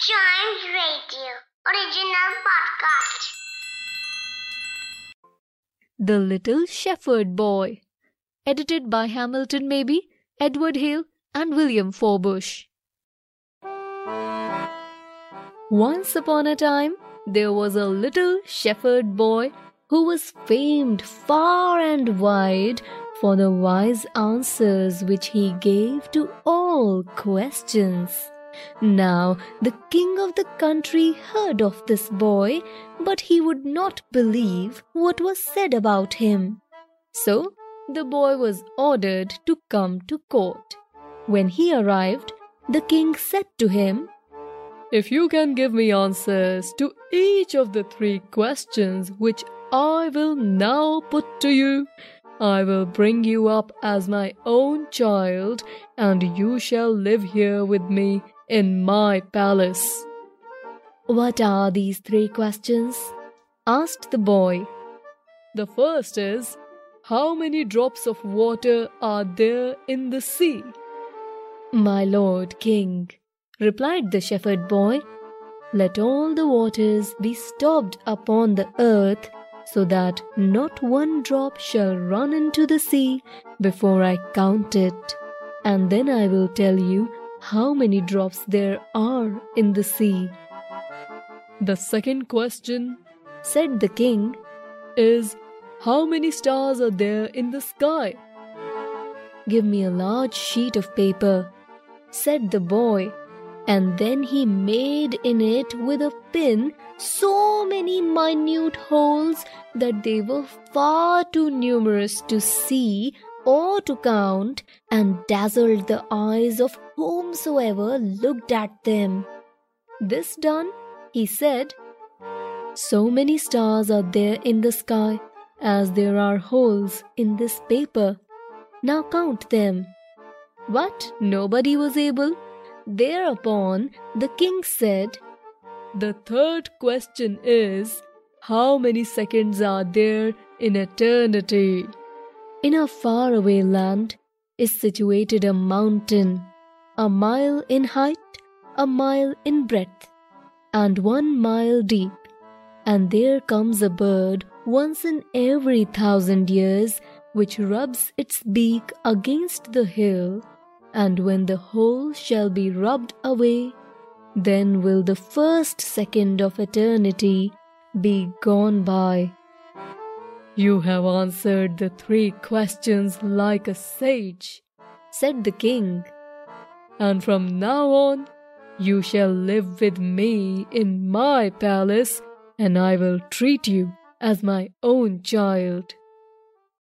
Chimes Radio original podcast. The Little Shepherd Boy. Edited by Hamilton Mabie, Edward Hale, and William Forbush. Once upon a time, there was a little shepherd boy who was famed far and wide for the wise answers which he gave to all questions. Now the king of the country heard of this boy, but he would not believe what was said about him. So the boy was ordered to come to court. When he arrived, the king said to him, If you can give me answers to each of the three questions which I will now put to you, I will bring you up as my own child, and you shall live here with me in my palace. What are these three questions? asked the boy. The first is How many drops of water are there in the sea? My lord king, replied the shepherd boy, let all the waters be stopped upon the earth, so that not one drop shall run into the sea before I count it, and then I will tell you how many drops there are in the sea. The second question, said the king, is how many stars are there in the sky? Give me a large sheet of paper, said the boy, and then he made in it with a pin so many minute holes that they were far too numerous to see or to count and dazzled the eyes of whomsoever looked at them. This done, he said, So many stars are there in the sky as there are holes in this paper. Now count them. But nobody was able. Thereupon the king said, The third question is, How many seconds are there in eternity? In a faraway land is situated a mountain, a mile in height, a mile in breadth, and one mile deep. And there comes a bird once in every thousand years which rubs its beak against the hill, and when the whole shall be rubbed away, then will the first second of eternity be gone by. You have answered the three questions like a sage, said the king. And from now on, you shall live with me in my palace, and I will treat you as my own child.